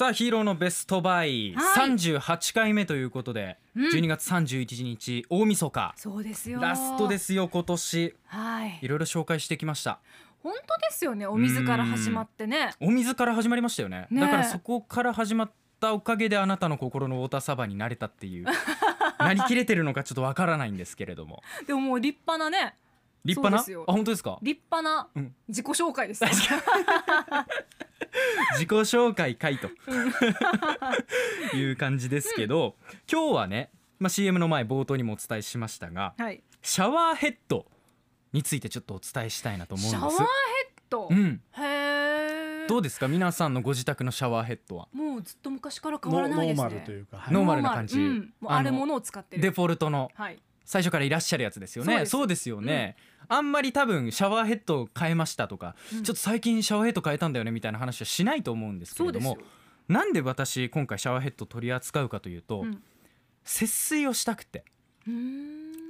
さあヒーローのベストバイ、はい。38回目ということで、うん。12月31日大晦日。そうですよ。ラストですよ今年。はい。いろいろ紹介してきました。本当ですよねお水から始まってね。お水から始まりましたよね。ねえ。だからそこから始まったおかげであなたの心のウォーターサーバーになれたっていう。なりきれてるのかちょっとわからないんですけれども。でももう立派なね。立派な？あ本当ですか？立派なうん。自己紹介です。よ、自己紹介会という感じですけど今日はね、まあ、CM の前冒頭にもお伝えしましたがはい。シャワーヘッドについてちょっとお伝えしたいなと思うんです。シャワーヘッド、うん、へえどうですか？皆さんのご自宅のシャワーヘッドは。もうずっと昔から変わらないですね。ノーマルというか、はい。ノーマルな感じ。うん、もうあるものを使ってる。デフォルトのはい。最初からいらっしゃるやつですよね。そうですよね、あんまり多分シャワーヘッドを変えましたとか、うん。ちょっと最近シャワーヘッド変えたんだよねみたいな話はしないと思うんですけれどもなんで私今回シャワーヘッド取り扱うかというと、うん。節水をしたくて。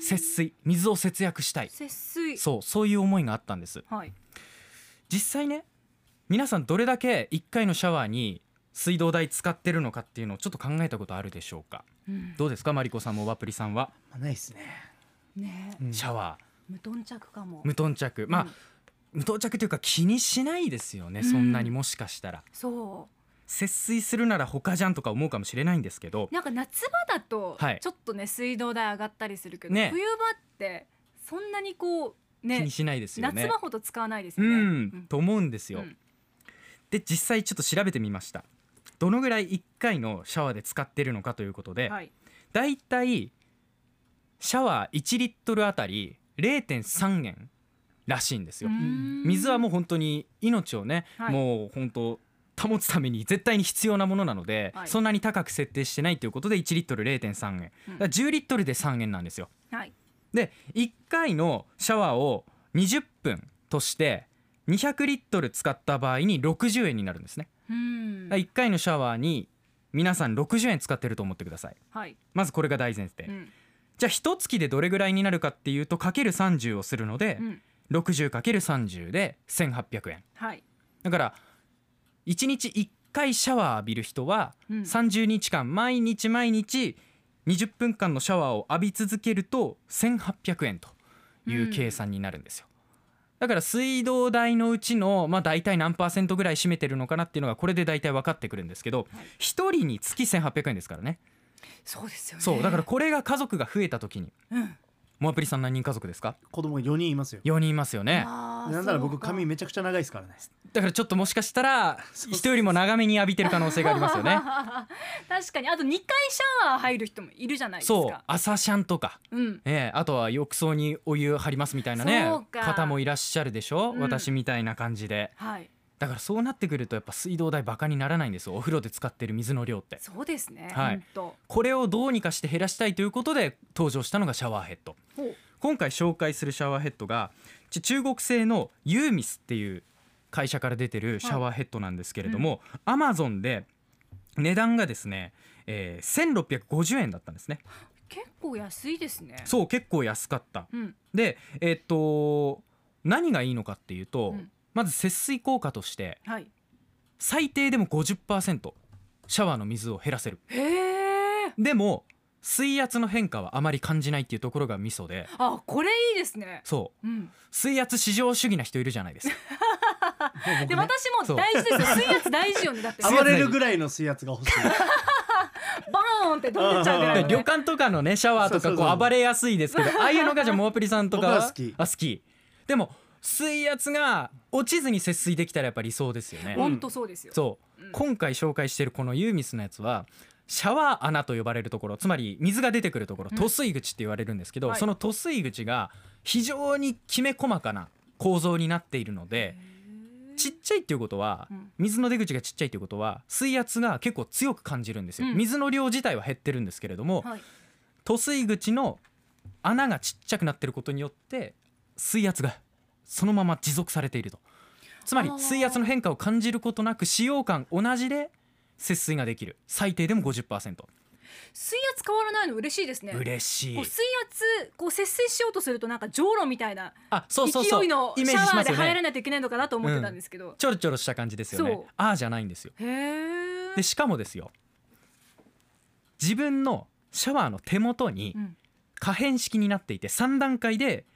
節水。水を節約したい。節水。そうそういう思いがあったんです。はい。実際ね皆さんどれだけ1回のシャワーに水道代使ってるのかっていうのをちょっと考えたことあるでしょうか？うん。どうですかマリコさんもワプリさんは、まあ、ないですね、ね。うん。シャワ無頓着かも。ー無頓着。まあ、うん。無頓着というか気にしないですよね、そんなにもしかしたら。そ節水するなら他じゃんとか思うかもしれないんですけど。うなんか夏場だとはい。ちょっとね水道代上がったりするけど、ね。冬場ってそんなにこう気ねにしないですよね。夏場ほど使わないですうよね、ん、と思うんですよ、うん。で実際ちょっと調べてみました。どのぐらい1回のシャワーで使ってるのかということで、はい。だいたいシャワー1リットルあたり0.3円らしいんですよ。水はもう本当に命をね、はい。もう本当保つために絶対に必要なものなので、はい。そんなに高く設定してないということで1リットル0.3円、だから10リットルで3円なんですよ。はい。で1回のシャワーを20分として200リットル使った場合に60円になるんですね、うん。1回のシャワーに皆さん60円使ってると思ってください。はい、まずこれが大前提、うんじゃあ一月でどれぐらいになるかっていうとかける30をするのでう、ん。60×30 で1800円。はい。だから1日1回シャワー浴びる人はうん。30日間毎日毎日20分間のシャワーを浴び続けると1800円という計算になるんですよ。だから水道代のうちのまあ大体何パーセントぐらい占めてるのかなっていうのがこれで大体分かってくるんですけどはい。1人につき1800円ですからねそうですよね。そうだからこれが家族が増えた時に。うん。モアプリさん何人家族ですか？子供が4人いますよ。4人いますよね。なんなら僕髪めちゃくちゃ長いですからね。だからちょっともしかしたら人よりも長めに浴びてる可能性がありますよね。確かに。あと2回シャワー入る人もいるじゃないですか。そう。朝シャンとか。うん。ええあとは浴槽にお湯張りますみたいなね。方もいらっしゃるでしょ、うん。私みたいな感じで。はいだからそうなってくるとやっぱ水道代バカにならないんですよ。お風呂で使ってる水の量って。そうですねはい。これをどうにかして減らしたいということで登場したのがシャワーヘッド。今回紹介するシャワーヘッドがち中国製のユーミスっていう会社から出てるシャワーヘッドなんですけれども、アマゾンで値段がですね、えー、1650円だったんですね。結構安いですね。そう結構安かった。うん。でえっと何がいいのかっていうと、うんまず節水効果としてはい。最低でも50%シャワーの水を減らせる。でも水圧の変化はあまり感じないっていうところがミソで。あこれいいですね。そう。うん。水圧至上主義な人いるじゃないですか。でも私も大事ですよ。水圧大事よね。だって。暴れるぐらいの水圧が欲しい。バーンって飛んでっちゃうぐらいね。旅館とかのねシャワーとかこう暴れやすいですけどああいうのがじゃあモアプリさんとか僕は好き。あ好き。でも水圧が落ちずに節水できたらやっぱり理想ですよね、ほん。とそうですよ。そう、うん。今回紹介しているこのユーミスのやつはシャワー穴と呼ばれるところつまり水が出てくるところうん。塗水口って言われるんですけど、はい。その塗水口が非常にきめ細かな構造になっているのでちっちゃいっていうことはうん。水の出口がちっちゃいっていうことは水圧が結構強く感じるんですよ、うん。水の量自体は減ってるんですけれども、はい。塗水口の穴がちっちゃくなってることによって水圧がそのまま持続されていると。つまり水圧の変化を感じることなく使用感同じで節水ができる。最低でも50%水圧変わらないの嬉しいですね。嬉しい。水圧こう節水しようとするとなんかじょうろみたいなあそうそうそう。勢いのシャワーで入らないといけないのかなと思ってたんですけど、ちょろちょろした感じですよね。ああじゃないんですよ。へえでしかもですよ。自分のシャワーの手元にうん。可変式になっていて3段階で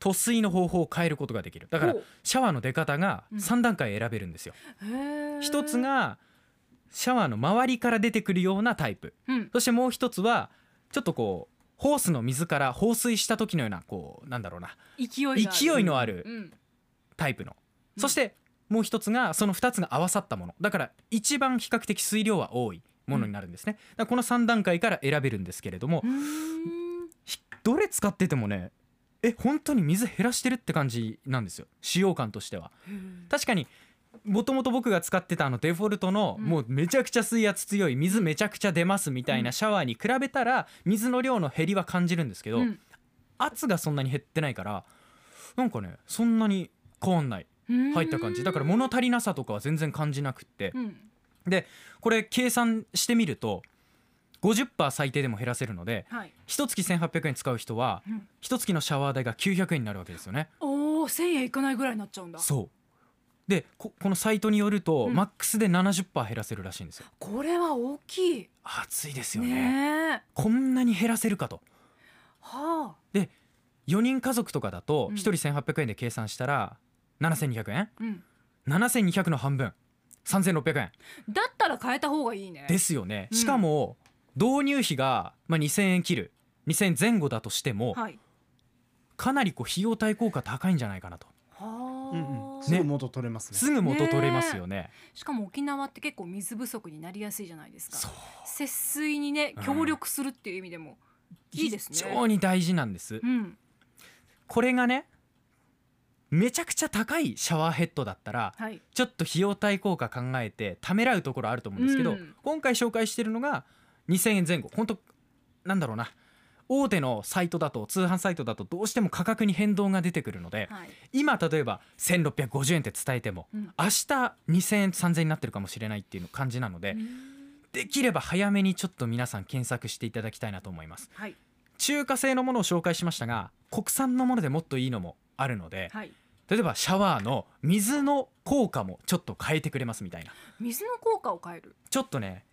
塗水の方法を変えることができる。だからシャワーの出方がうん。3段階選べるんですよ。一つがシャワーの周りから出てくるようなタイプ。うん。そしてもう一つはちょっとこうホースの水から放水した時のようなこうなんだろうな。勢いのある。うん。タイプの。うん。そしてもう一つがその2つが合わさったもの。だから一番比較的水量は多いものになるんですね。だからこの3段階から選べるんですけれどもどれ使っててもねえ本当に水減らしてるって感じなんですよ。使用感としては。確かにもともと僕が使ってたあのデフォルトのうん。もうめちゃくちゃ水圧強い水めちゃくちゃ出ますみたいなシャワーに比べたら水の量の減りは感じるんですけど、うん。圧がそんなに減ってないからなんかねそんなに変わんない。入った感じ。だから物足りなさとかは全然感じなくって。うん。これ計算してみると50%最低でも減らせるのではい。一月1800円使う人はうん。一月のシャワー代が900円になるわけですよね。おお1000円いかないぐらいになっちゃうんだ。そう。でここのサイトによると、うん。マックスで70%減らせるらしいんですよ。これは大きい。暑いですよね。ねえ。こんなに減らせるかと。はあ。4人家族とかだとうん。1人1800円で計算したら7200円うん。7200の半分。3600円。だったら変えた方がいいね。ですよね。うんしかも導入費がまあ2000円切る2000円前後だとしてもはい。かなりこう費用対効果高いんじゃないかなと。はあ、うんうん。すぐ元取れますね。すぐ元取れますよね。しかも沖縄って結構水不足になりやすいじゃないですか。そう。節水にねうん。協力するっていう意味でも、いいですね。非常に大事なんです。うん。これがねめちゃくちゃ高いシャワーヘッドだったらはい。ちょっと費用対効果考えてためらうところあると思うんですけど、うん。今回紹介してるのが2000円前後。本当なんだろうな。大手のサイトだと通販サイトだとどうしても価格に変動が出てくるのではい。今例えば1650円って伝えてもうん。明日2000円3000円になってるかもしれないっていう感じなのでうん。できれば早めにちょっと皆さん検索していただきたいなと思います。はい。中華製のものを紹介しましたが国産のものでもっといいのもあるのではい。例えばシャワーの水の効果もちょっと変えてくれますみたいな。水の効果を変える。ちょっとね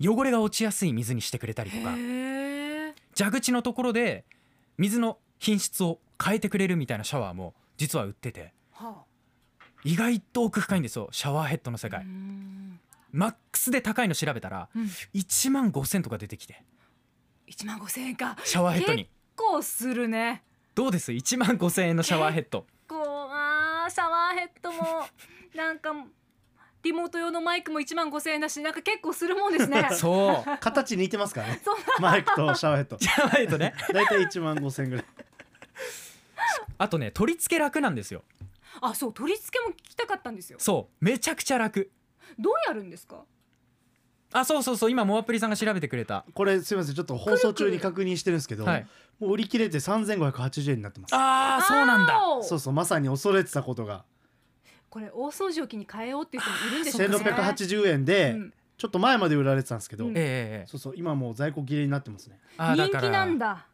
汚れが落ちやすい水にしてくれたりとか。蛇口のところで水の品質を変えてくれるみたいなシャワーも実は売ってて。は意外と奥深いんですよシャワーヘッドの世界。ん。マックスで高いの調べたらうん。1万5000とか出てきて。1万5000円か。シャワーヘッドに。結構するね。どうです？1万5000円のシャワーヘッド。こうあーシャワーヘッドもなんかリモート用のマイクも1万5000円だしなんか結構するもんですね。そう。形似てますからね。そう。マイクとシャワーヘッド。シャワーヘッドね。だいたい1万5千円ぐらい。あとね取り付け楽なんですよ。あそう。取り付けも聞きたかったんですよ。そう。めちゃくちゃ楽。どうやるんですか？あそうそうそう。今モアプリさんが調べてくれた。これすみません。ちょっと放送中に確認してるんですけど、はい。もう売り切れて3580円になってます。ああそうなんだ。そうそう。まさに恐れてたことがこれ大掃除機に変えようっていう人もいるんでしょうね。1680円で、うん。ちょっと前まで売られてたんですけど、うん。そうそう今もう在庫切れになってますね。人気なんだ。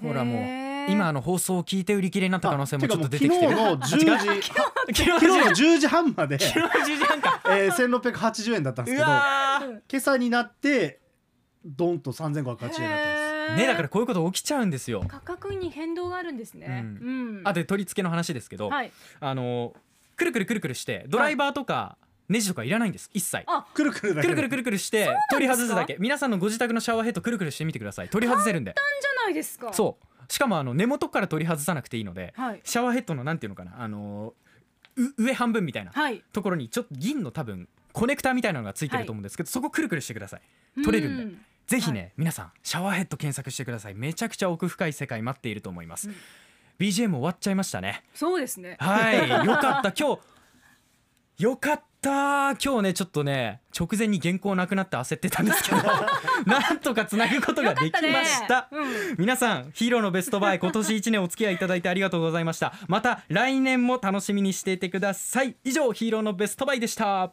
ほらもう今の放送を聞いて売り切れになった可能性もちょっと出てきてる。昨日の10時昨日 昨日の10時半まで、昨日10時半か。えー、1680円だったんですうけど今朝になってドンと3580円になってます。へーねだからこういうこと起きちゃうんですよ。価格に変動があるんですね。ううん。あで取り付けの話ですけど、はい。あのくるくるくるくるしてドライバーとかネジとかいらないんです一切。あくるくるだけくるくるくるくるして取り外すだけ。皆さんのご自宅のシャワーヘッドくるくるしてみてください。取り外せるんで。じゃないですか。そう。しかもあの根元から取り外さなくていいのではい。シャワーヘッドのなんていうのかなあのう上半分みたいなはい。ところにちょっと銀の多分コネクターみたいなのがついてると思うんですけど、そこくるくるしてください。取れるんで。うん。ぜひね、皆さんシャワーヘッド検索してください。めちゃくちゃ奥深い世界待っていると思います、うん BGM 終わっちゃいましたね。そうですね。はい。よかった。今日よかった。今日ねちょっとね直前に原稿なくなって焦ってたんですけど なんとかつなぐことができました。うん。皆さんヒーローのベストバイ 今年1年お付き合いいただいてありがとうございました。また来年も楽しみにしていてください。以上ヒーローのベストバイでした